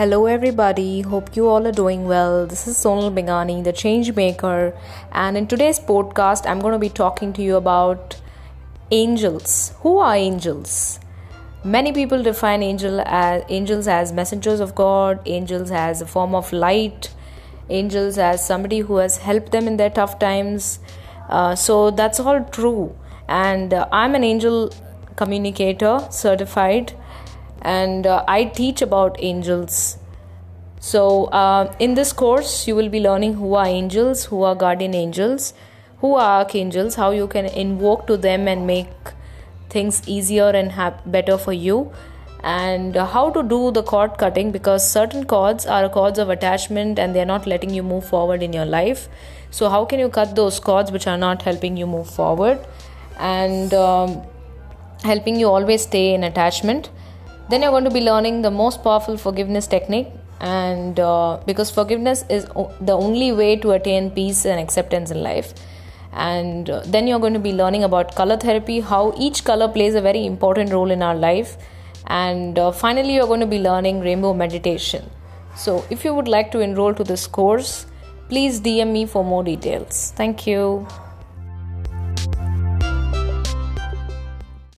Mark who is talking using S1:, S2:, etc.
S1: Hello, everybody. Hope you all are doing well. This is Sonal Bingani, the change maker, and in today's podcast, I'm going to be talking to you about angels. Who are angels? Many people define angel as angels as messengers of God, angels as a form of light, angels as somebody who has helped them in their tough times. Uh, so that's all true, and uh, I'm an angel communicator certified and uh, I teach about angels. So, uh, in this course, you will be learning who are angels, who are guardian angels, who are archangels, how you can invoke to them and make things easier and have better for you, and uh, how to do the cord cutting because certain cords are cords of attachment and they're not letting you move forward in your life. So, how can you cut those cords which are not helping you move forward and um, helping you always stay in attachment? Then you're going to be learning the most powerful forgiveness technique, and uh, because forgiveness is o- the only way to attain peace and acceptance in life. And uh, then you're going to be learning about color therapy, how each color plays a very important role in our life. And uh, finally, you're going to be learning rainbow meditation. So, if you would like to enroll to this course, please DM me for more details. Thank you.